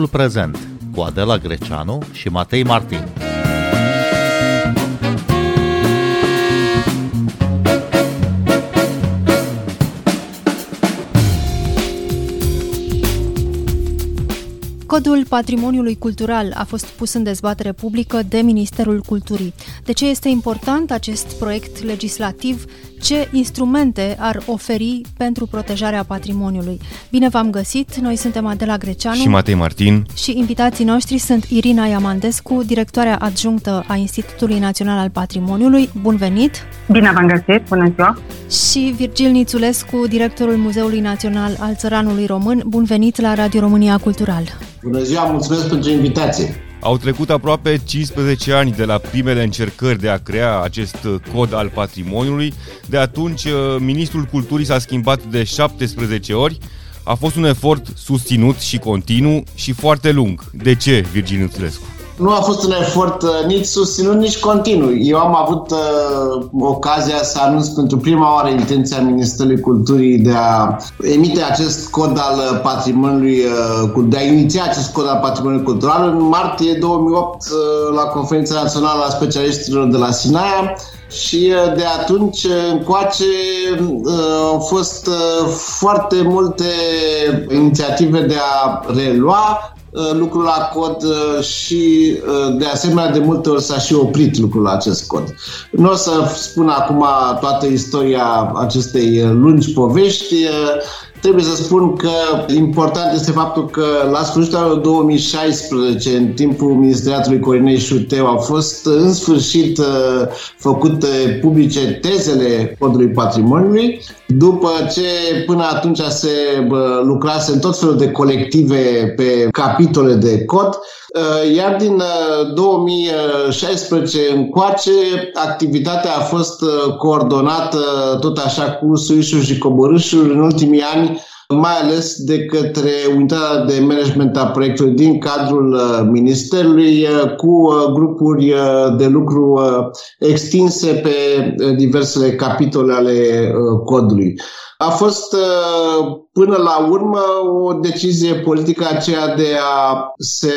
Timpul prezent cu Adela Greceanu și Matei Martin. Codul patrimoniului cultural a fost pus în dezbatere publică de Ministerul Culturii. De ce este important acest proiect legislativ? Ce instrumente ar oferi pentru protejarea patrimoniului? Bine v-am găsit! Noi suntem Adela Greceanu și Matei Martin și invitații noștri sunt Irina Iamandescu, directoarea adjunctă a Institutului Național al Patrimoniului. Bun venit! Bine v-am găsit! Bună ziua! Și Virgil Nițulescu, directorul Muzeului Național al Țăranului Român. Bun venit la Radio România Cultural! Bună ziua, mulțumesc pentru invitație! Au trecut aproape 15 ani de la primele încercări de a crea acest cod al patrimoniului. De atunci, Ministrul Culturii s-a schimbat de 17 ori. A fost un efort susținut și continuu și foarte lung. De ce, Virgin Înțelescu? Nu a fost un efort uh, nici susținut, nici continuu. Eu am avut uh, ocazia să anunț pentru prima oară intenția Ministerului Culturii de a emite acest cod al uh, patrimoniului, uh, de a iniția acest cod al patrimoniului cultural în martie 2008 uh, la Conferința Națională a Specialiștilor de la Sinaia și uh, de atunci încoace au fost foarte multe inițiative de a relua Uh, lucrul la cod uh, și uh, de asemenea de multe ori s-a și oprit lucrul la acest cod. Nu o să spun acum toată istoria acestei lungi povești, Trebuie să spun că important este faptul că la sfârșitul anului 2016, în timpul ministeriatului Corinei Șuteu, au fost în sfârșit uh, făcute publice tezele codului patrimoniului, după ce până atunci se lucrase în tot felul de colective pe capitole de cod, uh, iar din 2016 uh, încoace, activitatea a fost coordonată tot așa cu suișuri și coborâșuri în ultimii ani mai ales de către unitatea de management a proiectului din cadrul uh, Ministerului, uh, cu uh, grupuri de lucru extinse pe diversele capitole ale codului. A fost până la urmă o decizie politică aceea de a se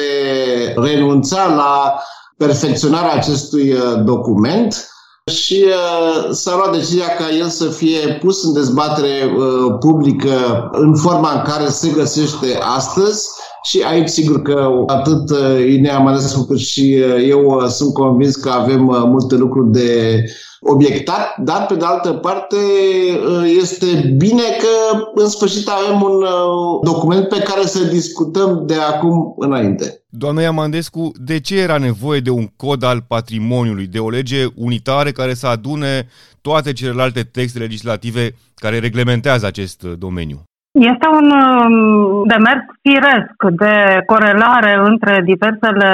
renunța la perfecționarea acestui document și uh, s-a luat decizia ca el să fie pus în dezbatere uh, publică în forma în care se găsește astăzi și aici sigur că atât uh, Inea Mănescu cât și uh, eu uh, sunt convins că avem uh, multe lucruri de obiectat, dar pe de altă parte este bine că în sfârșit avem un document pe care să discutăm de acum înainte. Doamna Iamandescu, de ce era nevoie de un cod al patrimoniului, de o lege unitară care să adune toate celelalte texte legislative care reglementează acest domeniu? Este un um, demers firesc de corelare între diversele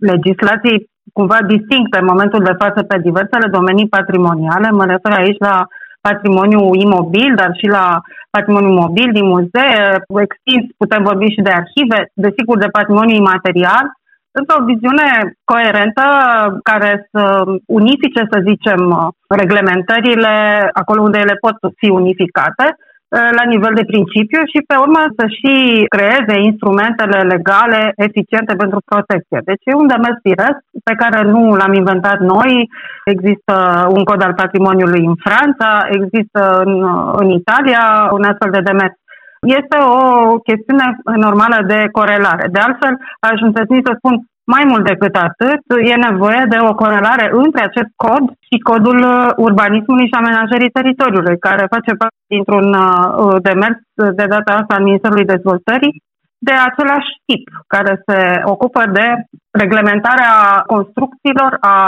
legislații cumva distincte în momentul de față pe diversele domenii patrimoniale. Mă refer aici la patrimoniu imobil, dar și la patrimoniu mobil din muzee, extins putem vorbi și de arhive, desigur de patrimoniu imaterial, într-o viziune coerentă care să unifice, să zicem, reglementările acolo unde ele pot fi unificate, la nivel de principiu și pe urmă să și creeze instrumentele legale eficiente pentru protecție. Deci e un demers firesc pe care nu l-am inventat noi. Există un cod al patrimoniului în Franța, există în, în Italia un astfel de demers. Este o chestiune normală de corelare. De altfel, aș îndrăzni să spun mai mult decât atât, e nevoie de o corelare între acest cod și codul uh, urbanismului și amenajării teritoriului, care face parte dintr-un uh, demers de data asta al Ministerului Dezvoltării de același tip, care se ocupă de reglementarea construcțiilor, a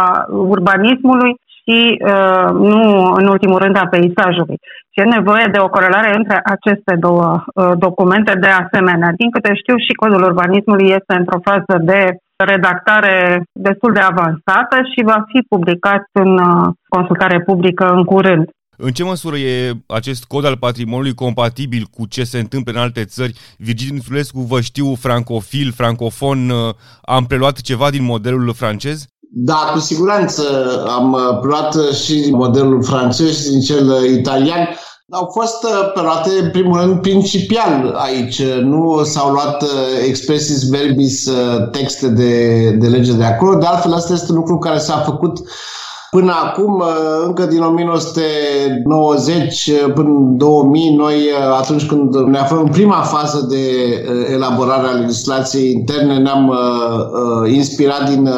urbanismului și uh, nu în ultimul rând a peisajului. Și e nevoie de o corelare între aceste două uh, documente de asemenea. Din câte știu, și codul urbanismului este într-o fază de redactare destul de avansată și va fi publicat în uh, consultare publică în curând. În ce măsură e acest cod al patrimoniului compatibil cu ce se întâmplă în alte țări? Virgil Nițulescu, vă știu francofil, francofon, uh, am preluat ceva din modelul francez? Da, cu siguranță am uh, preluat și modelul francez și din cel italian. Au fost uh, perioade, în primul rând, principial aici. Nu s-au luat uh, expressis verbis uh, texte de, de lege de acolo. De altfel, asta este un lucru care s-a făcut Până acum, încă din 1990 până în 2000, noi atunci când ne aflăm în prima fază de elaborare a legislației interne, ne-am inspirat din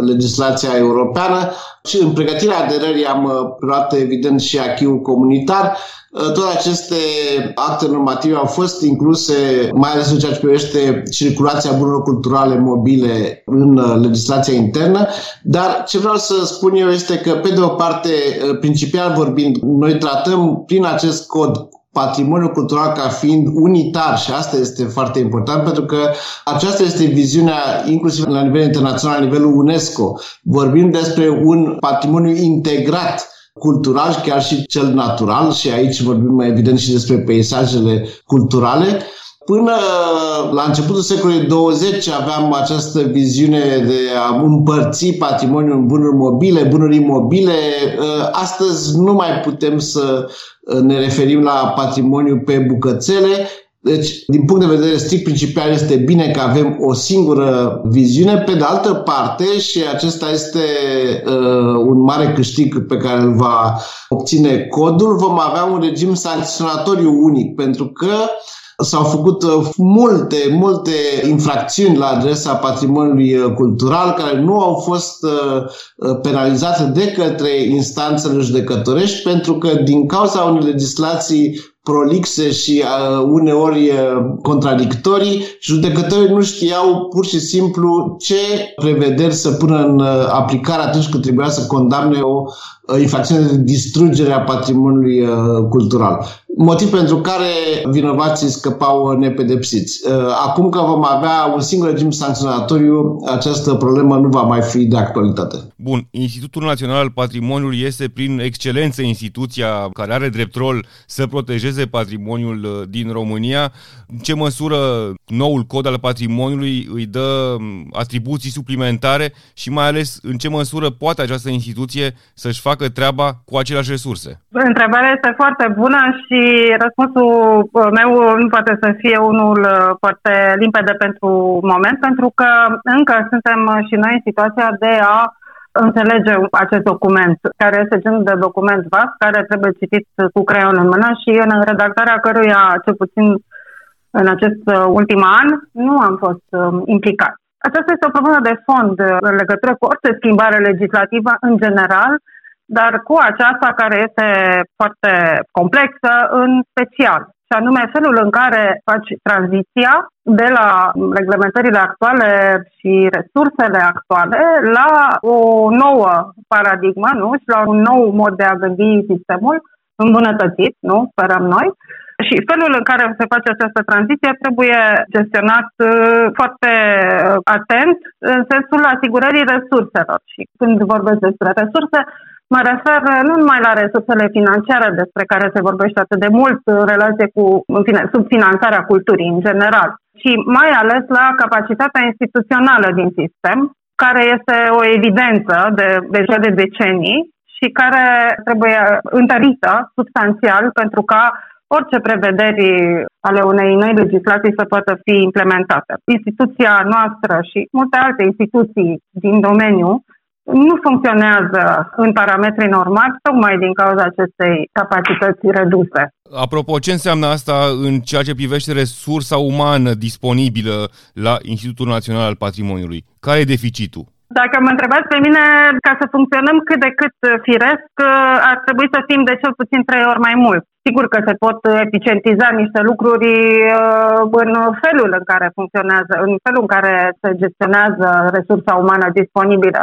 legislația europeană și în pregătirea aderării am luat evident și achiul comunitar. Uh, toate aceste acte normative au fost incluse, mai ales în ceea ce privește circulația bunurilor culturale mobile în uh, legislația internă, dar ce vreau să spun eu este că, pe de o parte, uh, principial vorbind, noi tratăm prin acest cod patrimoniul cultural ca fiind unitar și asta este foarte important pentru că aceasta este viziunea inclusiv la nivel internațional, la nivelul UNESCO. Vorbim despre un patrimoniu integrat cultural, chiar și cel natural, și aici vorbim evident și despre peisajele culturale. Până la începutul secolului 20 aveam această viziune de a împărți patrimoniul în bunuri mobile, bunuri imobile. Astăzi nu mai putem să ne referim la patrimoniu pe bucățele, deci, din punct de vedere strict principial, este bine că avem o singură viziune. Pe de altă parte, și acesta este uh, un mare câștig pe care îl va obține codul, vom avea un regim sancționatoriu unic, pentru că S-au făcut uh, multe, multe infracțiuni la adresa patrimoniului uh, cultural care nu au fost uh, penalizate de către instanțele judecătorești pentru că din cauza unei legislații prolixe și uh, uneori uh, contradictorii, judecătorii nu știau pur și simplu ce prevederi să pună în uh, aplicare atunci când trebuia să condamne o uh, infracțiune de distrugere a patrimoniului uh, cultural. Motiv pentru care vinovații scăpau nepedepsiți. Uh, acum că vom avea un singur regim sancționatoriu, această problemă nu va mai fi de actualitate. Bun, Institutul Național al Patrimoniului este prin excelență instituția care are drept rol să protejeze protejeze patrimoniul uh, din România. În ce măsură noul cod al patrimoniului îi dă um, atribuții suplimentare și mai ales în ce măsură poate această instituție să-și facă treaba cu aceleași resurse? Întrebarea este foarte bună și răspunsul uh, meu nu poate să fie unul uh, foarte limpede pentru moment, pentru că încă suntem și noi în situația de a înțelege acest document, care este genul de document vast, care trebuie citit cu creion în mână și în redactarea căruia, cel puțin în acest uh, ultim an, nu am fost um, implicat. Aceasta este o problemă de fond uh, în legătură cu orice schimbare legislativă în general, dar cu aceasta care este foarte complexă în special și anume felul în care faci tranziția de la reglementările actuale și resursele actuale la o nouă paradigmă, nu? Și la un nou mod de a gândi sistemul îmbunătățit, nu? Sperăm noi. Și felul în care se face această tranziție trebuie gestionat uh, foarte uh, atent în sensul asigurării resurselor. Și când vorbesc despre resurse, Mă refer nu numai la resursele financiare despre care se vorbește atât de mult în relație cu în fine, subfinanțarea culturii în general, ci mai ales la capacitatea instituțională din sistem, care este o evidență de deja de decenii și care trebuie întărită substanțial pentru ca orice prevederi ale unei noi legislații să poată fi implementate. Instituția noastră și multe alte instituții din domeniu nu funcționează în parametrii normali, tocmai din cauza acestei capacități reduse. Apropo, ce înseamnă asta în ceea ce privește resursa umană disponibilă la Institutul Național al Patrimoniului? Care e deficitul? Dacă mă întrebați pe mine, ca să funcționăm cât de cât firesc, ar trebui să fim de cel puțin trei ori mai mult. Sigur că se pot eficientiza niște lucruri uh, în felul în care funcționează, în felul în care se gestionează resursa umană disponibilă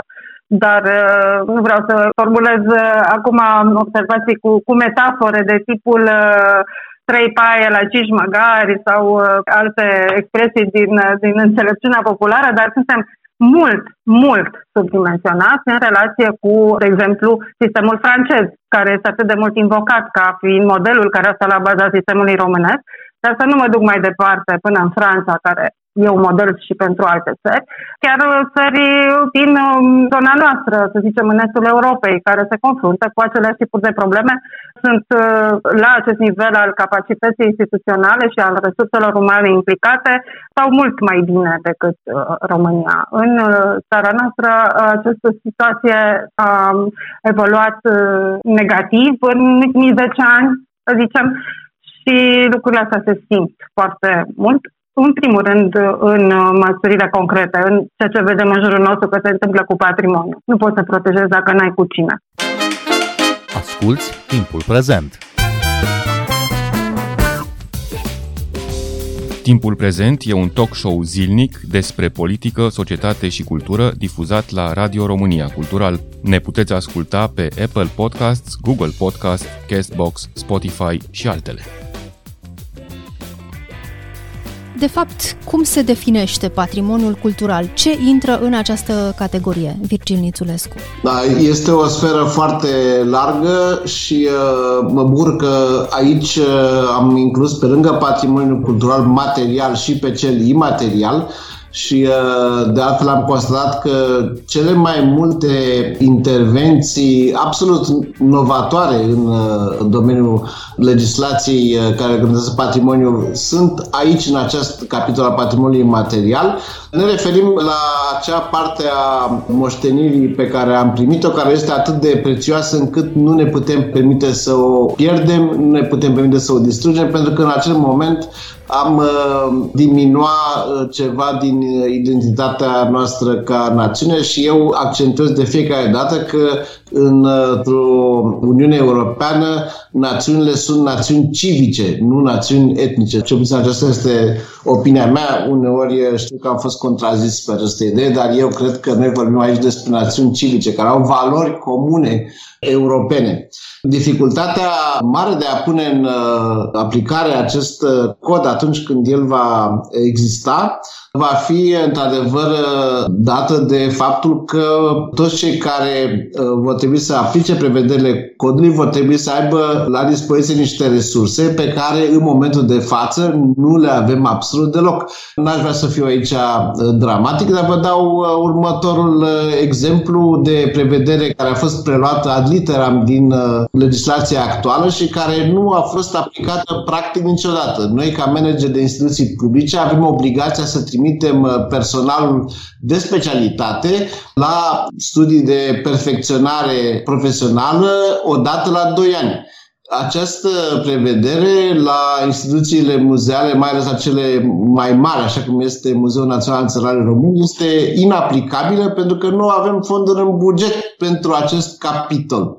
dar uh, nu vreau să formulez uh, acum observații cu, cu metafore de tipul uh, trei paie la cinci măgari sau alte expresii din, din înțelepciunea populară, dar suntem mult, mult subdimensionați în relație cu, de exemplu, sistemul francez, care este atât de mult invocat ca fiind modelul care stă la baza sistemului românesc, dar să nu mă duc mai departe până în Franța, care e un model și pentru alte țări, chiar țări din um, zona noastră, să zicem în estul Europei, care se confruntă cu aceleași tipuri de probleme, sunt uh, la acest nivel al capacității instituționale și al resurselor umane implicate sau mult mai bine decât uh, România. În uh, țara noastră această situație a evoluat negativ în ultimii 10 ani, să zicem, și lucrurile astea se simt foarte mult în primul rând, în măsurile concrete, în ceea ce vedem în jurul nostru că se întâmplă cu patrimoniu. Nu poți să protejezi dacă n-ai cu cine. Asculți timpul prezent. Timpul prezent e un talk show zilnic despre politică, societate și cultură difuzat la Radio România Cultural. Ne puteți asculta pe Apple Podcasts, Google Podcasts, Castbox, Spotify și altele. De fapt, cum se definește patrimoniul cultural? Ce intră în această categorie, Virgil Nițulescu? Da, este o sferă foarte largă și uh, mă bucur că aici uh, am inclus pe lângă patrimoniul cultural material și pe cel imaterial, și uh, de altfel am constatat că cele mai multe intervenții absolut novatoare în, uh, în domeniul legislației uh, care reglementează patrimoniul sunt aici în acest capitol al patrimoniului material. Ne referim la acea parte a moștenirii pe care am primit-o, care este atât de prețioasă încât nu ne putem permite să o pierdem, nu ne putem permite să o distrugem, pentru că în acel moment am uh, diminua uh, ceva din identitatea noastră ca națiune și eu accentuez de fiecare dată că într-o Uniune Europeană națiunile sunt națiuni civice, nu națiuni etnice. Ce puțin aceasta este opinia mea. Uneori știu că am fost contrazis pe această idee, dar eu cred că noi vorbim aici despre națiuni civice care au valori comune europene. Dificultatea mare de a pune în uh, aplicare acest uh, cod atunci când el va exista va fi într-adevăr uh, dată de faptul că toți cei care vor trebui să aplice prevederile codului vor trebui să aibă la dispoziție niște resurse pe care în momentul de față nu le avem absolut deloc. N-aș vrea să fiu aici dramatic, dar vă dau următorul exemplu de prevedere care a fost preluată ad literam din legislația actuală și care nu a fost aplicată practic niciodată. Noi, ca manager de instituții publice, avem obligația să trimitem uh, personalul de specialitate la studii de perfecționare profesională odată la 2 ani. Această prevedere la instituțiile muzeale, mai ales acele mai mari, așa cum este Muzeul Național Țărare Român, este inaplicabilă pentru că nu avem fonduri în buget pentru acest capitol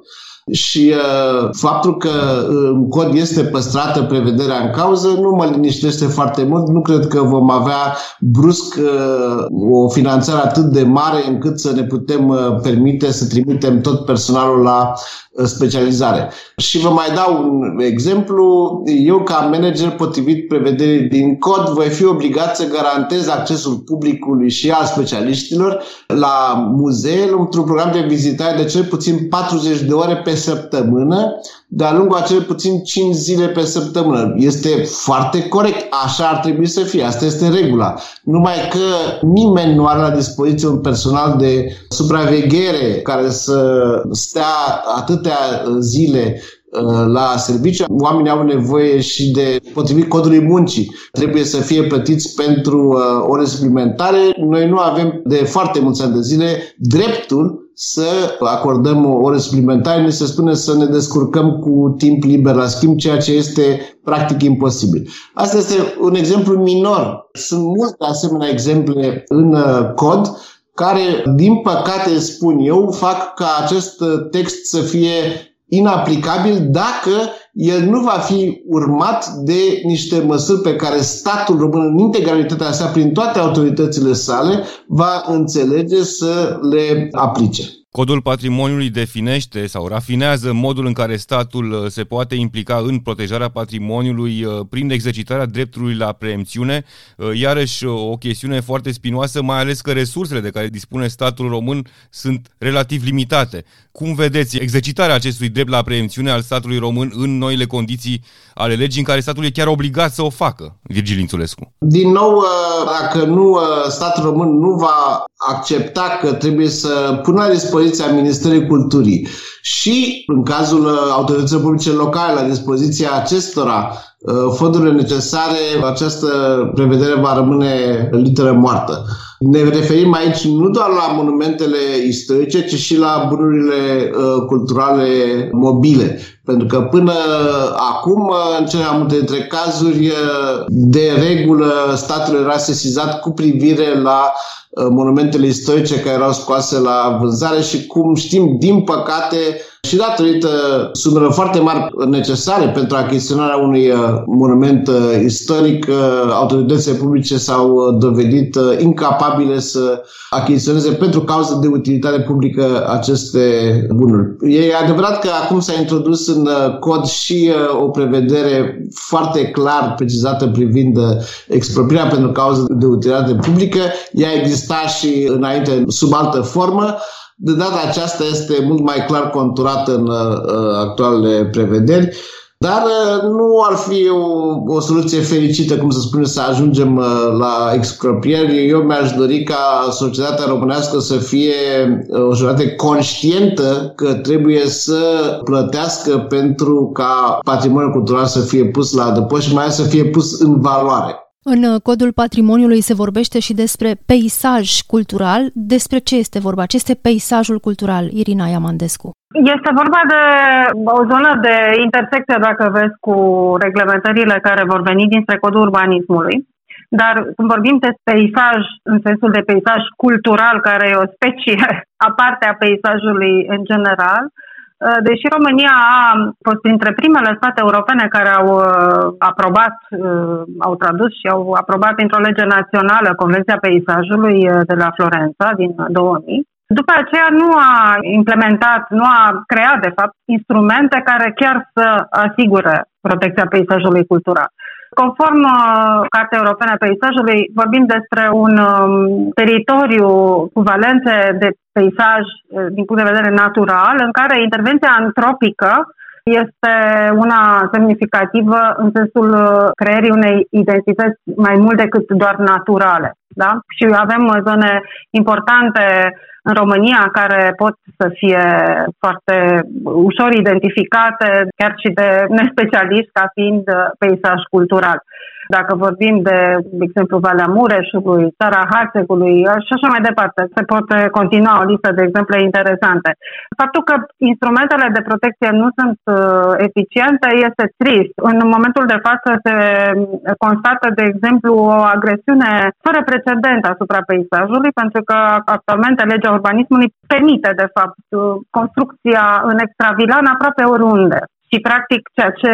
și uh, faptul că uh, în cod este păstrată prevederea în cauză nu mă liniștește foarte mult. Nu cred că vom avea brusc uh, o finanțare atât de mare încât să ne putem uh, permite să trimitem tot personalul la uh, specializare. Și vă mai dau un exemplu. Eu, ca manager, potrivit prevederii din cod, voi fi obligat să garantez accesul publicului și al specialiștilor la muzee într-un program de vizitare de cel puțin 40 de ore pe săptămână, de-a lungul a cel puțin 5 zile pe săptămână. Este foarte corect, așa ar trebui să fie, asta este regula. Numai că nimeni nu are la dispoziție un personal de supraveghere care să stea atâtea zile uh, la serviciu. Oamenii au nevoie și de, potrivit codului muncii, trebuie să fie plătiți pentru uh, ore suplimentare. Noi nu avem de foarte mulți ani de zile dreptul să acordăm o ore suplimentare, ne se spune să ne descurcăm cu timp liber la schimb, ceea ce este practic imposibil. Asta este un exemplu minor. Sunt multe asemenea exemple în uh, cod care, din păcate, spun eu, fac ca acest uh, text să fie inaplicabil dacă el nu va fi urmat de niște măsuri pe care statul român în integralitatea sa, prin toate autoritățile sale, va înțelege să le aplice. Codul patrimoniului definește sau rafinează modul în care statul uh, se poate implica în protejarea patrimoniului uh, prin exercitarea dreptului la preemțiune, uh, iarăși o chestiune foarte spinoasă, mai ales că resursele de care dispune statul român sunt relativ limitate. Cum vedeți exercitarea acestui drept la preemțiune al statului român în noile condiții ale legii în care statul e chiar obligat să o facă, Virgil Ințulescu? Din nou, dacă nu statul român nu va accepta că trebuie să pună la dispoziția Ministerului Culturii și, în cazul uh, autorităților publice locale, la dispoziția acestora uh, fondurile necesare, această prevedere va rămâne literă moartă. Ne referim aici nu doar la monumentele istorice, ci și la bunurile uh, culturale mobile. Pentru că până acum, în cele mai multe dintre cazuri, de regulă, statul era sesizat cu privire la Uh, monumentele istorice care erau scoase la vânzare și cum știm, din păcate, și datorită sumelor foarte mari necesare pentru achiziționarea unui uh, monument uh, istoric, autoritățile publice s-au dovedit incapabile să achiziționeze pentru cauză de utilitate publică aceste bunuri. E adevărat că acum s-a introdus în cod și o prevedere foarte clar precizată privind expropierea pentru cauză de utilitate publică. Ea exista și înainte sub altă formă, de data aceasta este mult mai clar conturată în uh, actualele prevederi, dar uh, nu ar fi o, o soluție fericită, cum să spune, să ajungem uh, la expropieri. Eu mi-aș dori ca societatea românească să fie uh, o societate conștientă că trebuie să plătească pentru ca patrimoniul cultural să fie pus la adăpost și mai ales să fie pus în valoare. În uh, codul patrimoniului se vorbește și despre peisaj cultural. Despre ce este vorba? Ce este peisajul cultural, Irina Iamandescu? Este vorba de o zonă de intersecție, dacă vezi, cu reglementările care vor veni dinspre codul urbanismului. Dar când vorbim de peisaj, în sensul de peisaj cultural, care e o specie aparte a peisajului în general, Uh, deși România a fost printre primele state europene care au uh, aprobat, uh, au tradus și au aprobat într-o lege națională Convenția Peisajului de la Florența din 2000, după aceea nu a implementat, nu a creat, de fapt, instrumente care chiar să asigure protecția peisajului cultural. Conform uh, Cartea Europene a Peisajului, vorbim despre un um, teritoriu cu valențe de peisaj uh, din punct de vedere natural, în care intervenția antropică este una semnificativă în sensul uh, creierii unei identități mai mult decât doar naturale. Da? Și avem zone importante în România care pot să fie foarte ușor identificate, chiar și de nespecialiști, ca fiind peisaj cultural. Dacă vorbim de, de exemplu, Valea Mureșului, Țara Hațegului și așa mai departe, se pot continua o listă de exemple interesante. Faptul că instrumentele de protecție nu sunt uh, eficiente este trist. În momentul de față se constată, de exemplu, o agresiune fără precedent asupra peisajului, pentru că actualmente legea urbanismului permite, de fapt, construcția în extravilan aproape oriunde și practic ceea ce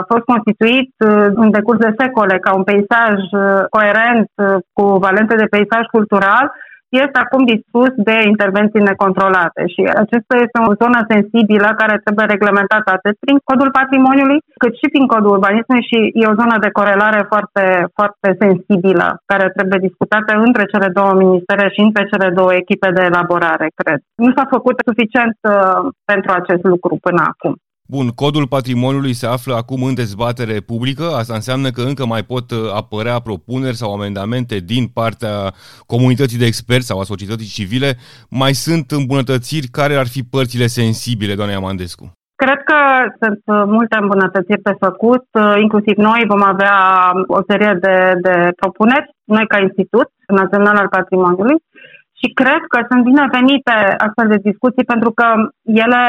a fost constituit uh, în decurs de secole ca un peisaj uh, coerent uh, cu valențe de peisaj cultural este acum dispus de intervenții necontrolate și acesta este o zonă sensibilă care trebuie reglementată atât prin codul patrimoniului cât și prin codul urbanismului și e o zonă de corelare foarte, foarte sensibilă care trebuie discutată între cele două ministere și între cele două echipe de elaborare, cred. Nu s-a făcut suficient uh, pentru acest lucru până acum. Bun, codul patrimoniului se află acum în dezbatere publică, asta înseamnă că încă mai pot uh, apărea propuneri sau amendamente din partea comunității de experți sau a societății civile. Mai sunt îmbunătățiri? Care ar fi părțile sensibile, doamne Amandescu? Cred că sunt uh, multe îmbunătățiri pe făcut, uh, inclusiv noi vom avea o serie de, de propuneri, noi ca Institut Național al Patrimoniului, și cred că sunt binevenite astfel de discuții pentru că ele,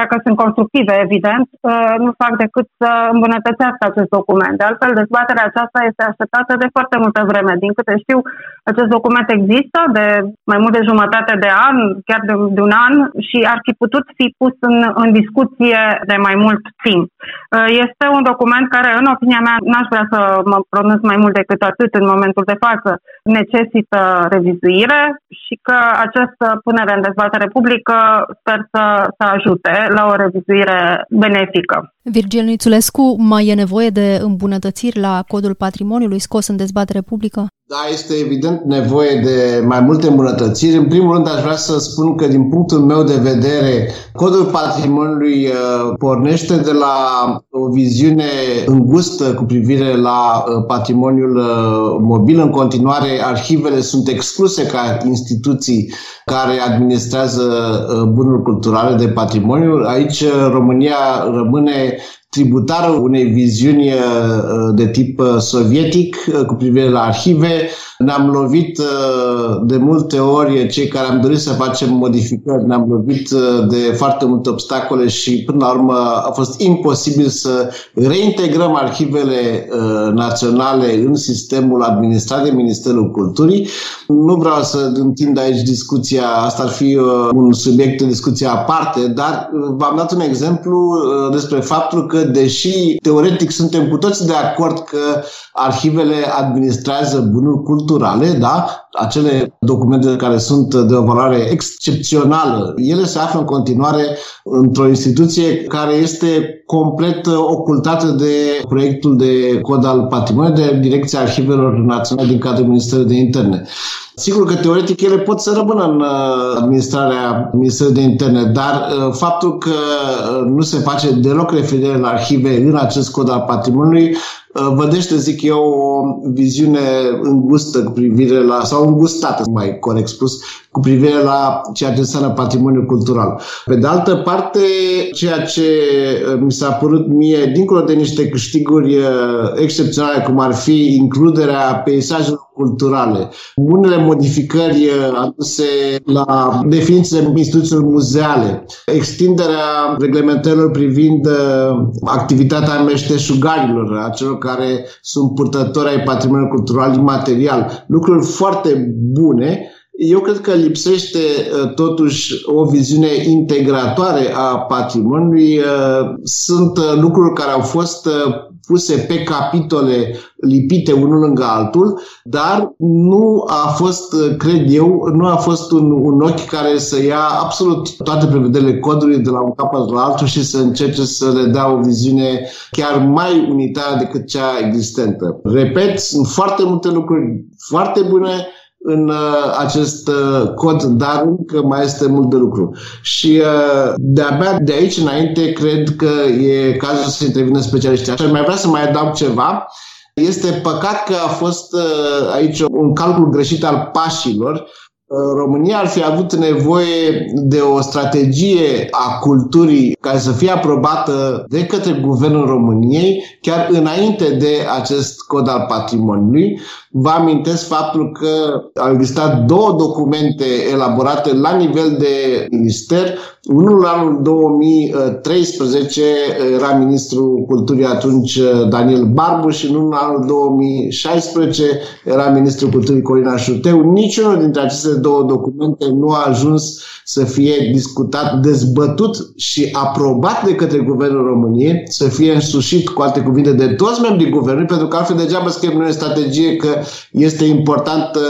dacă sunt constructive, evident, uh, nu fac decât să îmbunătățească acest document. De altfel, dezbaterea aceasta este așteptată de foarte multă vreme. Din câte știu, acest document există de mai mult de jumătate de an, chiar de, de un an, și ar fi putut fi pus în, în discuție de mai mult timp. Uh, este un document care, în opinia mea, n-aș vrea să mă pronunț mai mult decât atât în momentul de față, necesită revizuire și că această punere în dezbatere publică sper să, să ajute la o revizuire benefică. Virgil Nițulescu, mai e nevoie de îmbunătățiri la codul patrimoniului scos în dezbatere publică? Da, este evident nevoie de mai multe îmbunătățiri. În primul rând, aș vrea să spun că, din punctul meu de vedere, codul patrimoniului uh, pornește de la o viziune îngustă cu privire la uh, patrimoniul uh, mobil. În continuare, arhivele sunt excluse ca instituții care administrează bunuri culturale de patrimoniu. Aici România rămâne okay tributară unei viziuni uh, de tip uh, sovietic uh, cu privire la arhive. Ne-am lovit de multe ori, cei care am dorit să facem modificări, ne-am lovit de foarte multe obstacole și până la urmă a fost imposibil să reintegrăm arhivele naționale în sistemul administrat de Ministerul Culturii. Nu vreau să întind aici discuția, asta ar fi un subiect de discuție aparte, dar v-am dat un exemplu despre faptul că deși teoretic suntem cu toți de acord că arhivele administrează bunuri culturale, da? Acele documente care sunt de o valoare excepțională, ele se află în continuare într-o instituție care este complet ocultată de proiectul de cod al patrimoniului de Direcția Arhivelor Naționale din cadrul Ministerului de Interne. Sigur că teoretic ele pot să rămână în uh, administrarea Ministerului de Interne, dar uh, faptul că uh, nu se face deloc referire la arhive în acest cod al patrimoniului vădește, zic eu, o viziune îngustă cu privire la, sau îngustată, mai corect spus, cu privire la ceea ce înseamnă patrimoniul cultural. Pe de altă parte, ceea ce mi s-a părut mie, dincolo de niște câștiguri excepționale, cum ar fi includerea peisajelor culturale. Unele modificări uh, aduse la definițiile instituțiilor muzeale, extinderea reglementărilor privind uh, activitatea meșteșugarilor, a celor care sunt purtători ai patrimoniului cultural imaterial, lucruri foarte bune, eu cred că lipsește uh, totuși o viziune integratoare a patrimoniului. Sunt lucruri care au fost puse pe capitole lipite unul lângă altul, dar nu a fost, cred eu, nu a fost un, un ochi care să ia absolut toate prevederile codului de la un capăt la altul și să încerce să le dea o viziune chiar mai unitară decât cea existentă. Repet, sunt foarte multe lucruri foarte bune, în uh, acest uh, cod, dar încă mai este mult de lucru. Și uh, de-abia de aici înainte cred că e cazul să intervină specialiștii. Așa mai vrea să mai adaug ceva. Este păcat că a fost uh, aici un calcul greșit al pașilor România ar fi avut nevoie de o strategie a culturii care să fie aprobată de către Guvernul României chiar înainte de acest cod al patrimoniului. Vă amintesc faptul că au existat două documente elaborate la nivel de minister. Unul anul 2013 era ministrul culturii atunci Daniel Barbu și în unul anul 2016 era ministrul culturii Corina Șuteu. Niciunul dintre aceste două documente nu a ajuns să fie discutat, dezbătut și aprobat de către Guvernul României, să fie însușit, cu alte cuvinte, de toți membrii Guvernului, pentru că altfel degeaba scriem noi în strategie că este importantă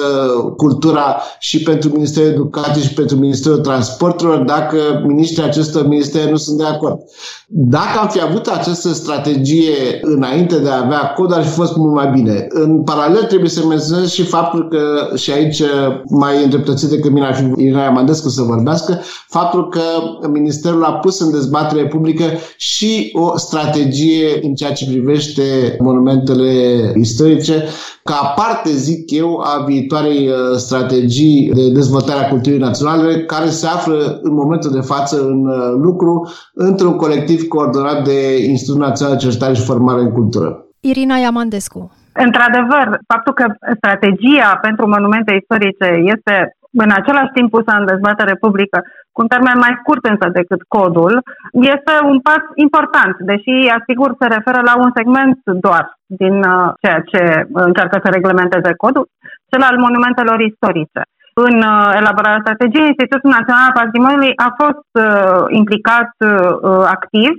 cultura și pentru Ministerul Educației și pentru Ministerul Transporturilor dacă ministrii acestor ministere nu sunt de acord. Dacă am fi avut această strategie înainte de a avea cod, ar fi fost mult mai bine. În paralel trebuie să menționez și faptul că, și aici mai îndreptățit decât mine ar fi Irina Mandescu să vorbească, faptul că Ministerul a pus în dezbatere publică și o strategie în ceea ce privește monumentele istorice, ca parte, zic eu, a viitoarei uh, strategii de dezvoltare a culturii naționale, care se află în momentul de față în uh, lucru într-un colectiv coordonat de Institutul Național de Cercetare și Formare în Cultură. Irina Iamandescu. Într-adevăr, faptul că strategia pentru monumente istorice este în același timp pusă în dezbatere publică, cu un termen mai scurt însă decât codul, este un pas important, deși, asigur, se referă la un segment doar din uh, ceea ce încearcă să reglementeze codul, cel al monumentelor istorice. În uh, elaborarea strategiei, Institutul Național al Patrimoniului a fost uh, implicat uh, activ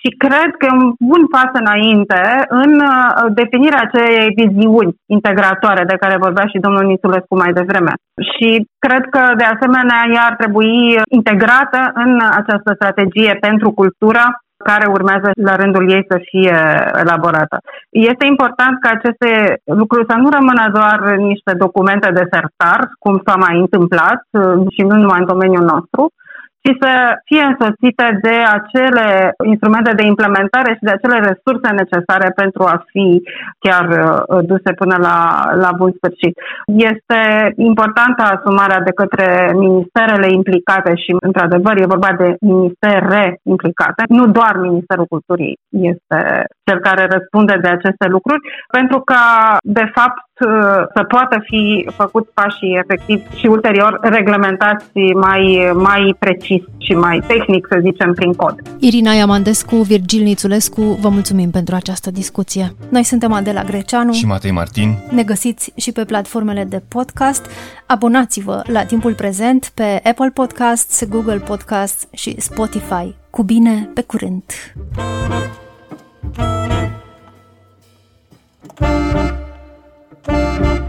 și cred că e un bun pas înainte în uh, definirea acelei viziuni integratoare de care vorbea și domnul Nițulescu mai devreme. Și cred că, de asemenea, ea ar trebui integrată în această strategie pentru cultură care urmează la rândul ei să fie elaborată. Este important ca aceste lucruri să nu rămână doar niște documente de sertar, cum s-a mai întâmplat uh, și nu numai în domeniul nostru, și să fie însoțite de acele instrumente de implementare și de acele resurse necesare pentru a fi chiar uh, duse până la, la bun sfârșit. Este importantă asumarea de către ministerele implicate și, într-adevăr, e vorba de ministere implicate, nu doar Ministerul Culturii este cel care răspunde de aceste lucruri, pentru că, de fapt, să poată fi făcut pașii efectiv și ulterior reglementați mai, mai precis și mai tehnic, să zicem, prin cod. Irina Iamandescu, Virgil Nițulescu, vă mulțumim pentru această discuție. Noi suntem Adela Greceanu și Matei Martin. Ne găsiți și pe platformele de podcast. Abonați-vă la timpul prezent pe Apple Podcasts, Google Podcasts și Spotify. Cu bine, pe curând! Thank you. Thank you.